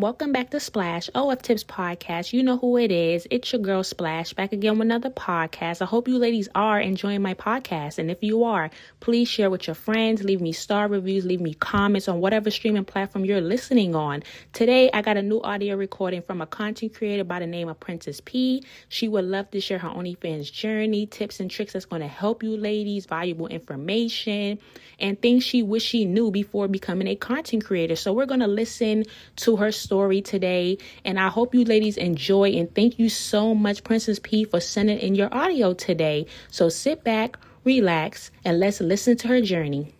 welcome back to Splash OF Tips Podcast. You know who it is. It's your girl Splash back again with another podcast. I hope you ladies are enjoying my podcast. And if you are, please share with your friends, leave me star reviews, leave me comments on whatever streaming platform you're listening on. Today, I got a new audio recording from a content creator by the name of Princess Pea. She would love to share her OnlyFans journey, tips and tricks that's going to help you ladies, valuable information, and things she wish she knew before becoming a content creator. So we're going to listen to her story today. And I hope you ladies enjoy. And thank you so much, Princess Pea, for sending in your audio today. So sit back, relax, and let's listen to her journey.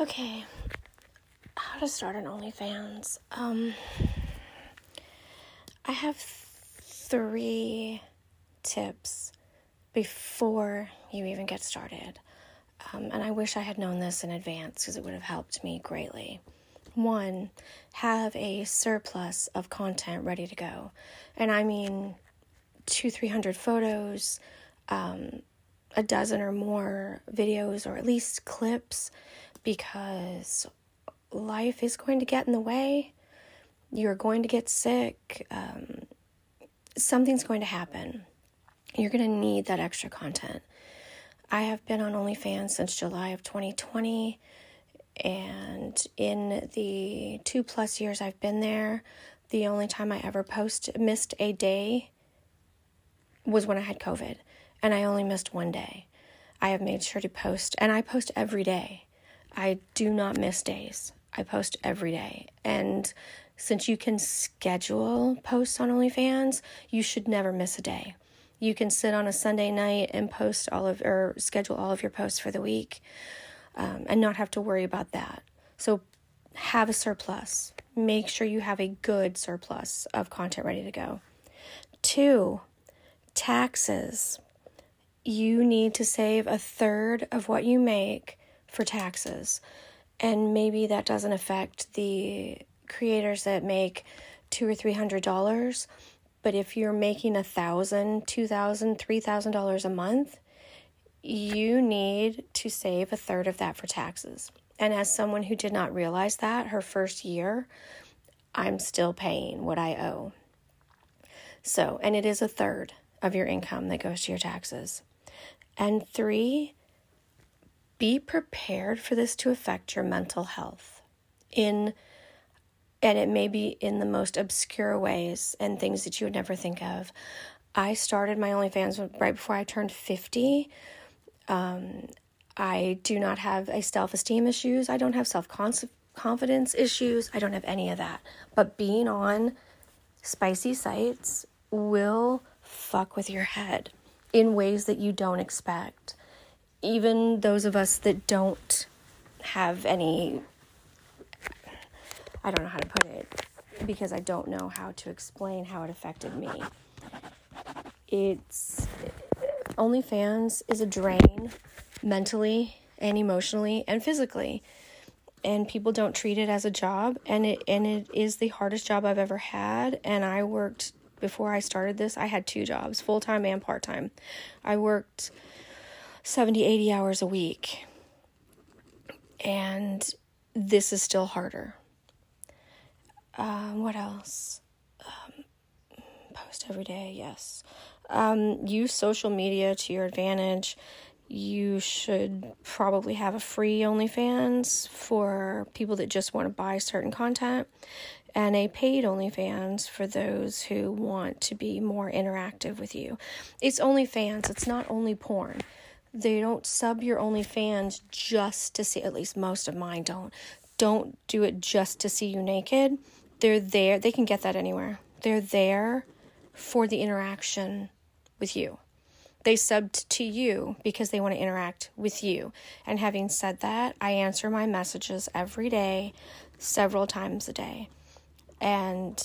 Okay, how to start an OnlyFans. Um, I have three tips before you even get started. Um, and I wish I had known this in advance because it would have helped me greatly. One, have a surplus of content ready to go. And I mean two, three hundred photos, um, a dozen or more videos, or at least clips, because life is going to get in the way. You're going to get sick. Um, something's going to happen. You're going to need that extra content. I have been on OnlyFans since July of 2020, and in the two plus years I've been there, the only time I ever post missed a day was when I had COVID, and I only missed one day. I have made sure to post, and I post every day. I do not miss days. I post every day, and since you can schedule posts on OnlyFans, you should never miss a day. You can sit on a Sunday night and post all of or schedule all of your posts for the week um, and not have to worry about that. So have a surplus. Make sure you have a good surplus of content ready to go. Two, taxes. You need to save a third of what you make for taxes. And maybe that doesn't affect the creators that make two or three hundred dollars but if you're making a thousand two thousand three thousand dollars a month you need to save a third of that for taxes. And as someone who did not realize that her first year i'm still paying what i owe. So and it is a third of your income that goes to your taxes. And three be prepared for this to affect your mental health. In and it may be in the most obscure ways and things that you would never think of. I started my OnlyFans right before I turned 50. Um, I do not have a self esteem issues. I don't have self confidence issues. I don't have any of that. But being on spicy sites will fuck with your head in ways that you don't expect. Even those of us that don't have any I don't know how to put it because I don't know how to explain how it affected me. It's OnlyFans is a drain mentally and emotionally and physically. And people don't treat it as a job and it and it is the hardest job I've ever had and I worked before I started this, I had two jobs, full-time and part-time. I worked 70, 80 hours a week. And this is still harder um, what else? Um, post every day, yes. Um, use social media to your advantage. You should probably have a free OnlyFans for people that just want to buy certain content, and a paid OnlyFans for those who want to be more interactive with you. It's OnlyFans, it's not only porn. They don't sub your OnlyFans just to see, at least most of mine don't. Don't do it just to see you naked they're there, they can get that anywhere. They're there for the interaction with you. They subbed to you because they want to interact with you. And having said that, I answer my messages every day, several times a day. And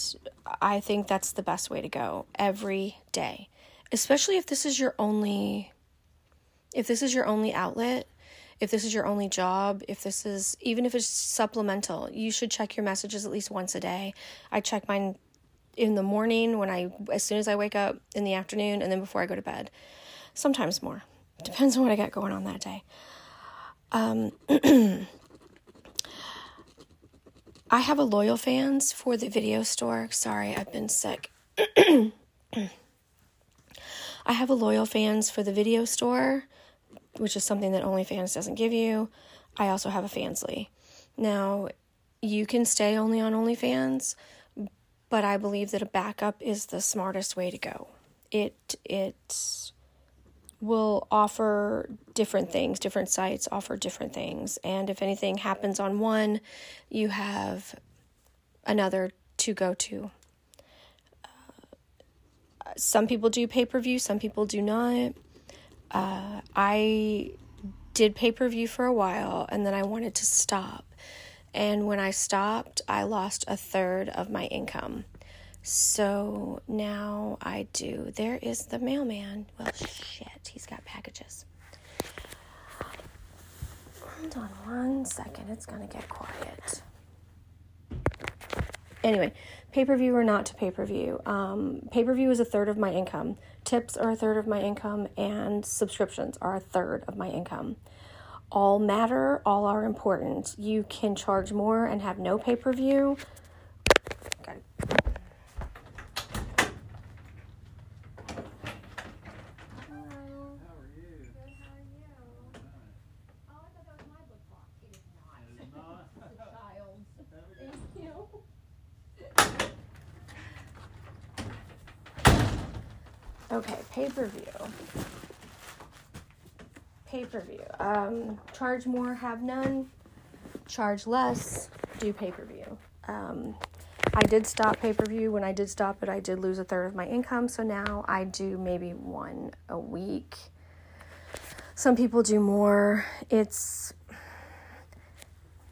I think that's the best way to go every day. Especially if this is your only if this is your only outlet if this is your only job, if this is even if it's supplemental, you should check your messages at least once a day. I check mine in the morning when I as soon as I wake up, in the afternoon, and then before I go to bed. sometimes more. Depends on what I got going on that day. Um, I have a LoyalFans for the video store. Sorry, I've been sick. I have a LoyalFans for the video store, which is something that OnlyFans doesn't give you. I also have a Fansly. Now, you can stay only on OnlyFans, but I believe that a backup is the smartest way to go. It it will offer different things, different sites offer different things, and if anything happens on one, you have another to go to. Uh, some people do pay per view, some people do not. Uh, I did pay per view for a while and then I wanted to stop. And when I stopped, I lost a third of my income. So now I do. There is the mailman. Well, shit, he's got packages. Hold on one second, it's gonna get quiet. Anyway, pay per view or not to pay per view. Um, pay per view is a third of my income, tips are a third of my income, and subscriptions are a third of my income all matter, all are important. You can charge more and have no pay per view. Okay, pay per view pay per view. Um, charge more, have none. Charge less, do pay per view. Um, I did stop pay per view. When I did stop it, I did lose a third of my income. So now I do maybe one a week. Some people do more. It's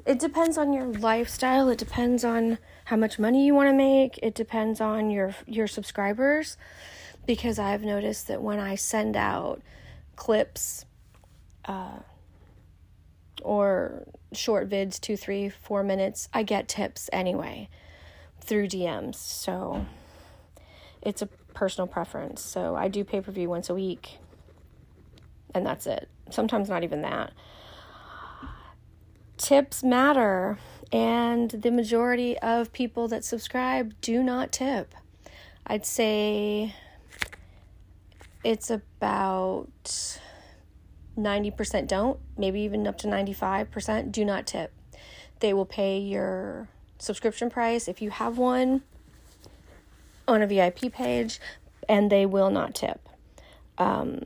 it depends on your lifestyle. It depends on how much money you want to make. It depends on your your subscribers because I've noticed that when I send out clips uh, or short vids, two, three, four minutes, I get tips anyway through DMs. So it's a personal preference. So I do pay per view once a week, and that's it. Sometimes not even that. Tips matter, and the majority of people that subscribe do not tip. I'd say it's about 90% don't, maybe even up to 95% do not tip. They will pay your subscription price if you have one on a VIP page, and they will not tip. Um,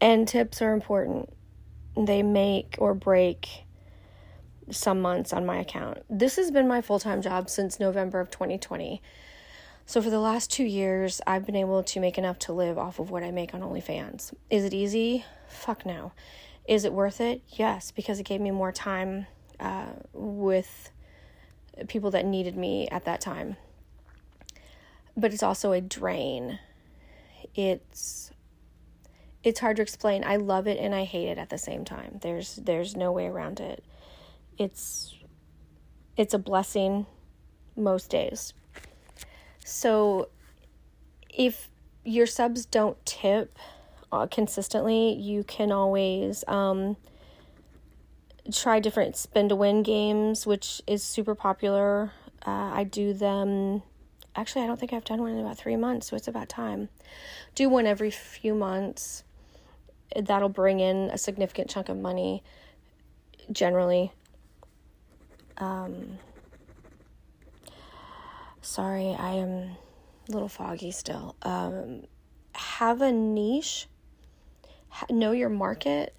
and tips are important, they make or break some months on my account. This has been my full time job since November of 2020. So for the last two years, I've been able to make enough to live off of what I make on OnlyFans. Is it easy? Fuck no. Is it worth it? Yes, because it gave me more time uh, with people that needed me at that time. But it's also a drain. It's it's hard to explain. I love it and I hate it at the same time. There's there's no way around it. It's it's a blessing most days so if your subs don't tip uh, consistently, you can always um, try different spin to win games, which is super popular. Uh, I do them. Actually, I don't think I've done one in about three months, so it's about time. Do one every few months. That'll bring in a significant chunk of money, generally. Um, Sorry, I am a little foggy still. Um, have a niche, know your market,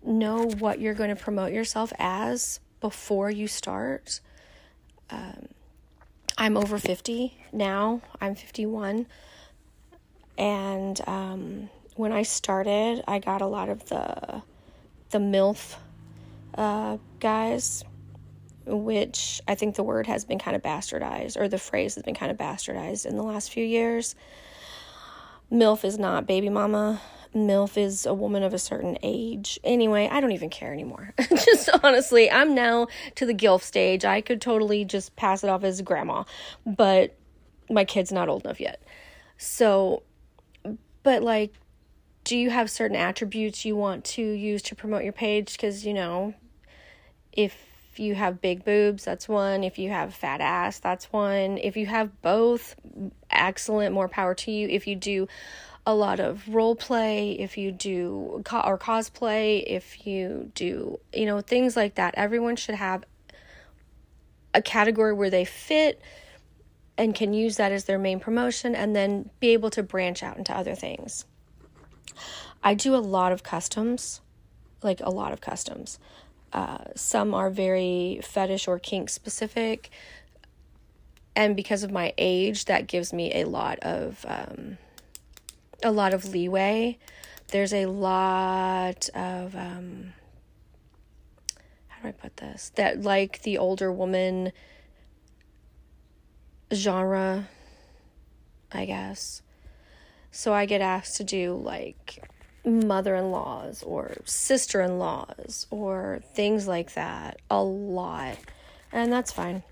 know what you're going to promote yourself as before you start. Um, I'm over 50 now, I'm 51. And um, when I started, I got a lot of the the MILF uh, guys which I think the word has been kind of bastardized, or the phrase has been kind of bastardized in the last few years. MILF is not baby mama. MILF is a woman of a certain age. Anyway, I don't even care anymore. just honestly, I'm now to the GILF stage. I could totally just pass it off as grandma, but my kid's not old enough yet. So, but like do you have certain attributes you want to use to promote your page because you know if you have big boobs that's one. If you have fat ass that's one. If you have both excellent more power to you. If you do a lot of role play if you do co- or cosplay if you do you know things like that. Everyone should have a category where they fit and can use that as their main promotion and then be able to branch out into other things. I do a lot of customs, like a lot of customs. Uh, some are very fetish or kink specific. And because of my age, that gives me a lot of um, a lot of leeway. There's a lot of um, how do I put this? That like the older woman genre, I guess. So I get asked to do like mother in laws or sister in laws or things like that a lot. And that's fine.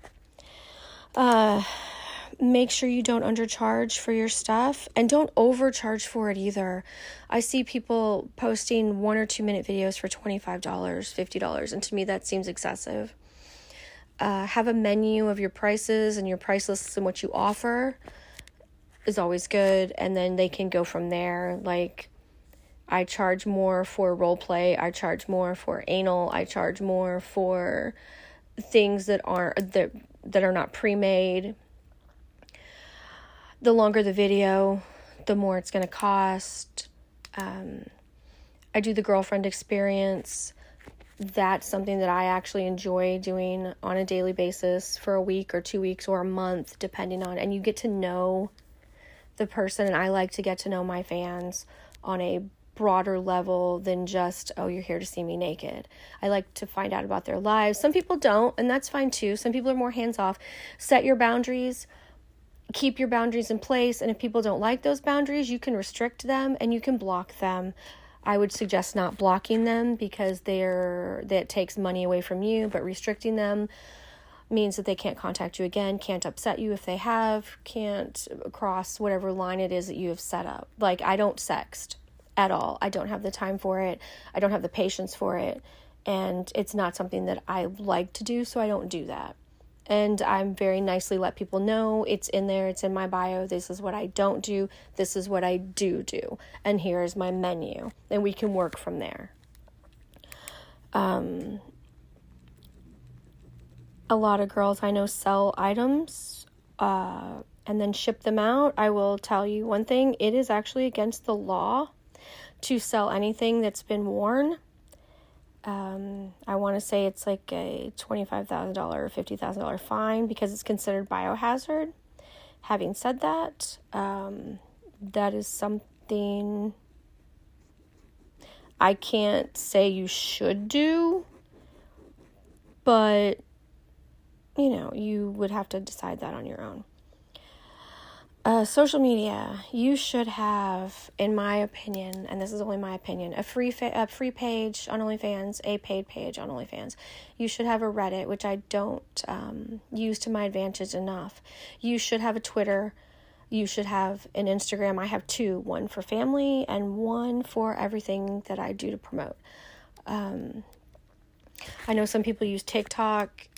Uh, make sure you don't undercharge for your stuff and don't overcharge for it either. I see people posting one or two minute videos for $25, $50, and to me that seems excessive. Uh, have a menu of your prices and your price lists and what you offer is always good, and then they can go from there. Like, I charge more for role play. I charge more for anal. I charge more for things that aren't that that are not pre-made. The longer the video, the more it's going to cost. Um, I do the girlfriend experience. That's something that I actually enjoy doing on a daily basis for a week or two weeks or a month, depending on. And you get to know the person, and I like to get to know my fans on a broader level than just, oh, you're here to see me naked. I like to find out about their lives. Some people don't, and that's fine too. Some people are more hands off. Set your boundaries, keep your boundaries in place, and if people don't like those boundaries, you can restrict them and you can block them. I would suggest not blocking them because they're that takes money away from you, but restricting them means that they can't contact you again, can't upset you if they have, can't cross whatever line it is that you have set up. Like I don't sext at all. I don't have the time for it. I don't have the patience for it. And it's not something that I like to do, so I don't do that. And I'm very nicely let people know it's in there, it's in my bio. This is what I don't do, this is what I do do. And here is my menu. And we can work from there. Um, a lot of girls I know sell items uh, and then ship them out. I will tell you one thing it is actually against the law to sell anything that's been worn. Um, I want to say it's like a $25,000 or $50,000 fine because it's considered biohazard. Having said that, um, that is something I can't say you should do, but you know, you would have to decide that on your own. Uh, social media, you should have, in my opinion, and this is only my opinion, a free fa- a free page on OnlyFans, a paid page on OnlyFans. You should have a Reddit, which I don't um, use to my advantage enough. You should have a Twitter. You should have an Instagram. I have two, one for family and one for everything that I do to promote. Um, I know some people use TikTok,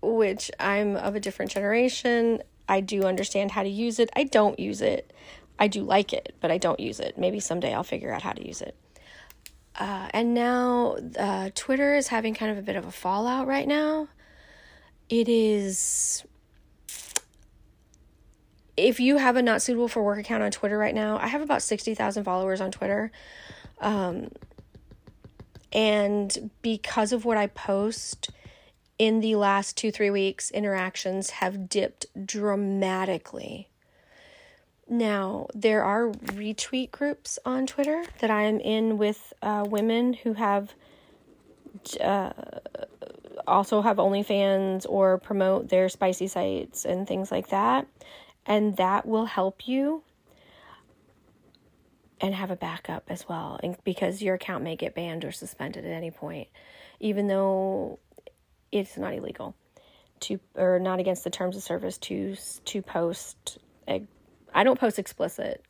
which I'm of a different generation. I do understand how to use it. I don't use it. I do like it, but I don't use it. Maybe someday I'll figure out how to use it. Uh, and now uh, Twitter is having kind of a bit of a fallout right now. It is. If you have a not suitable for work account on Twitter right now, I have about 60,000 followers on Twitter. Um, and because of what I post, in the last two, three weeks, interactions have dipped dramatically. Now, there are retweet groups on Twitter that I am in with uh, women who have uh, also have OnlyFans or promote their spicy sites and things like that. And that will help you and have a backup as well and because your account may get banned or suspended at any point even though it's not illegal to or not against the terms of service to to post I don't post explicit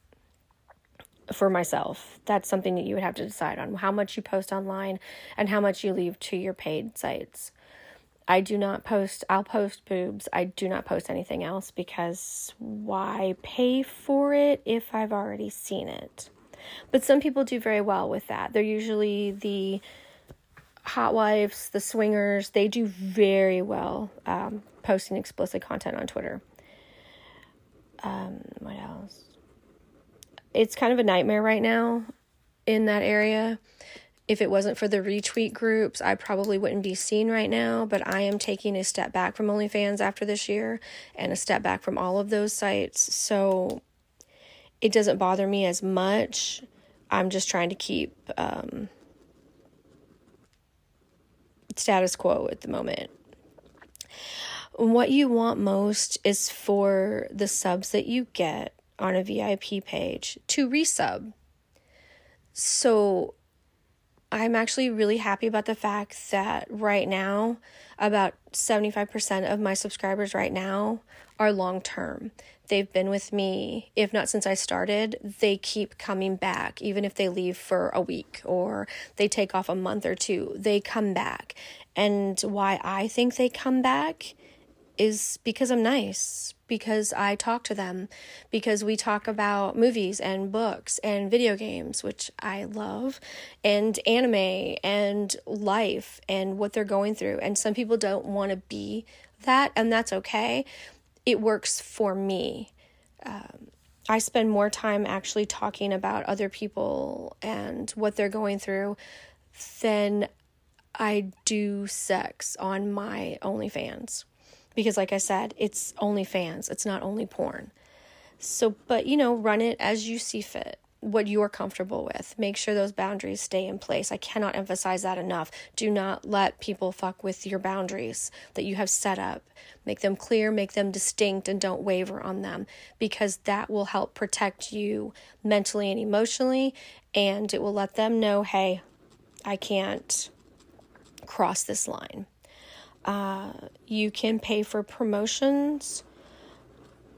for myself. That's something that you would have to decide on how much you post online and how much you leave to your paid sites. I do not post, I'll post boobs. I do not post anything else because why pay for it if I've already seen it? But some people do very well with that. They're usually the hot wives, the swingers, they do very well um, posting explicit content on Twitter. Um, what else? It's kind of a nightmare right now in that area. If it wasn't for the retweet groups, I probably wouldn't be seen right now. But I am taking a step back from OnlyFans after this year and a step back from all of those sites. So it doesn't bother me as much. I'm just trying to keep um, status quo at the moment. What you want most is for the subs that you get on a VIP page to resub. So I'm actually really happy about the fact that right now, about 75% of my subscribers right now are long term. They've been with me, if not since I started, they keep coming back, even if they leave for a week or they take off a month or two, they come back. And why I think they come back is because I'm nice, because I talk to them, because we talk about movies and books and video games, which I love, and anime and life and what they're going through. And some people don't want to be that, and that's okay. It works for me. Um, I spend more time actually talking about other people and what they're going through than I do sex on my OnlyFans because like I said, it's OnlyFans. It's not only porn. So, but you know, run it as you see fit, what you're comfortable with. Make sure those boundaries stay in place. I cannot emphasize that enough. Do not let people fuck with your boundaries that you have set up. Make them clear, make them distinct, and don't waver on them because that will help protect you mentally and emotionally. And it will let them know, hey, I can't cross this line. Uh, you can pay for promotions.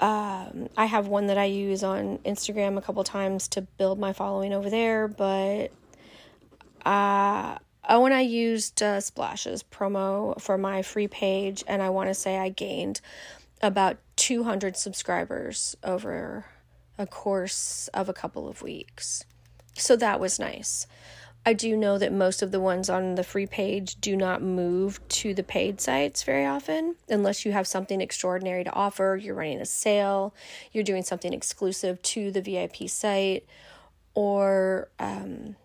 Um, I have one that I use on Instagram a couple times to build my following over there, but uh, oh, when I used uh, Splashes promo for my free page, and I want to say I gained about 200 subscribers over a course of a couple of weeks. So that was nice. I do know that most of the ones on the free page do not move to the paid sites very often unless you have something extraordinary to offer. You're running a sale, you're doing something exclusive to the VIP site, or um,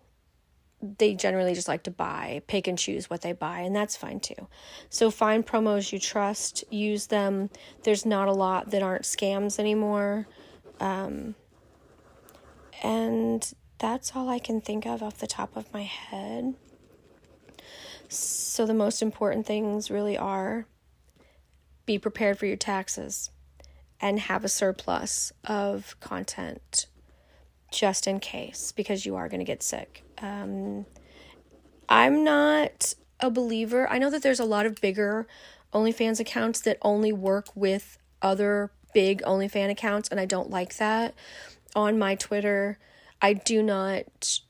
they generally just like to buy, pick and choose what they buy, and that's fine too. So find promos you trust, use them. There's not a lot that aren't scams anymore. Um, and that's all I can think of off the top of my head. So, the most important things really are be prepared for your taxes and have a surplus of content just in case because you are going to get sick. Um, I'm not a believer. I know that there's a lot of bigger OnlyFans accounts that only work with other big OnlyFans accounts, and I don't like that. On my Twitter, I do not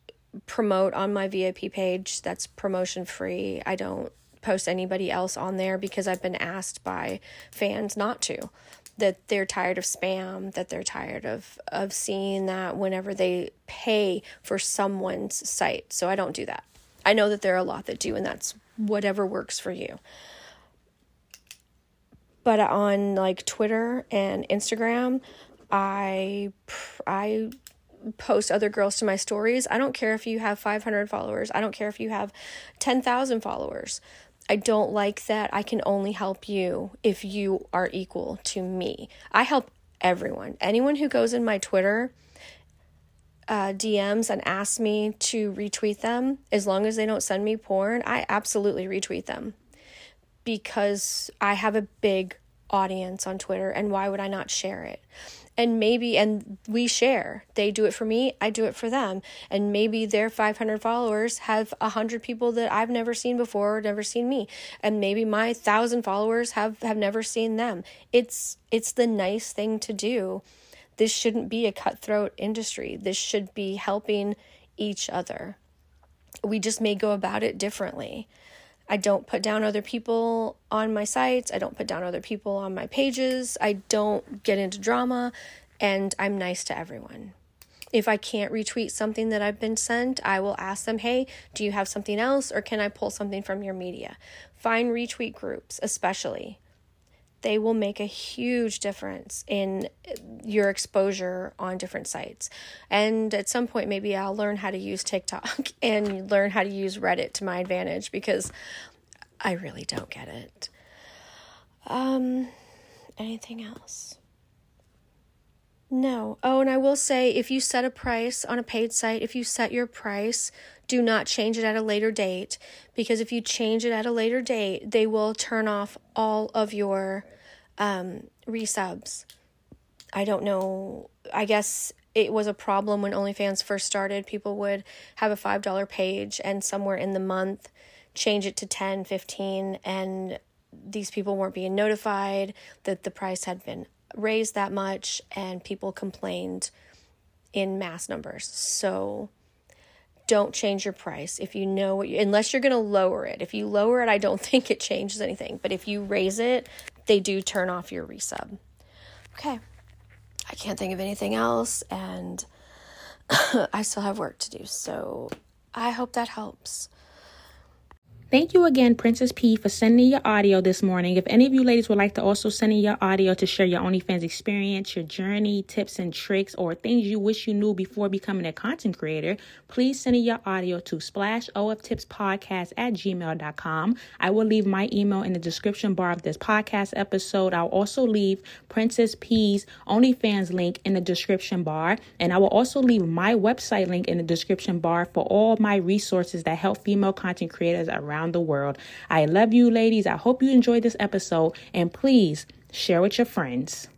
promote on my VIP page. That's promotion free. I don't post anybody else on there because I've been asked by fans not to. That they're tired of spam, that they're tired of of seeing that whenever they pay for someone's site. So I don't do that. I know that there are a lot that do and that's whatever works for you. But on like Twitter and Instagram, I I post other girls to my stories. I don't care if you have 500 followers. I don't care if you have 10,000 followers. I don't like that I can only help you if you are equal to me. I help everyone. Anyone who goes in my Twitter uh, DMs and asks me to retweet them, as long as they don't send me porn, I absolutely retweet them because I have a big audience on Twitter and why would I not share it? And maybe and we share they do it for me i do it for them and maybe their 500 followers have 100 people that i've never seen before or never seen me and maybe my 1000 followers have have never seen them it's it's the nice thing to do This shouldn't be a cutthroat industry. This should be helping each other. We just may go about it differently. I don't put down other people on my sites. I don't put down other people on my pages. I don't get into drama and I'm nice to everyone. If I can't retweet something that I've been sent, I will ask them, hey, do you have something else or can I pull something from your media? Find retweet groups, especially. They will make a huge difference in your exposure on different sites. And at some point, maybe I'll learn how to use TikTok and learn how to use Reddit to my advantage because I really don't get it. Um, anything else? No. Oh, and I will say if you set a price on a paid site, if you set your price, do not change it at a later date because if you change it at a later date, they will turn off all of your um, resubs. I don't know. I guess it was a problem when OnlyFans first started. People would have a $5 page and somewhere in the month change it to 10, 15 and these people weren't being notified that the price had been raised that much and people complained in mass numbers. So don't change your price if you know what you unless you're going to lower it. If you lower it, I don't think it changes anything, but if you raise it, they do turn off your resub. Okay. I can't think of anything else and I still have work to do. So I hope that helps. Thank you again, Princess Pea, for sending your audio this morning. If any of you ladies would like to also send in your audio to share your OnlyFans experience, your journey, tips and tricks, or things you wish you knew before becoming a content creator, please send in your audio to splashoftipspodcast at gmail.com. I will leave my email in the description bar of this podcast episode. I'll also leave Princess Pea's OnlyFans link in the description bar, and I will also leave my website link in the description bar for all my resources that help female content creators around around the world. I love you, ladies. I hope you enjoyed this episode, and please share with your friends.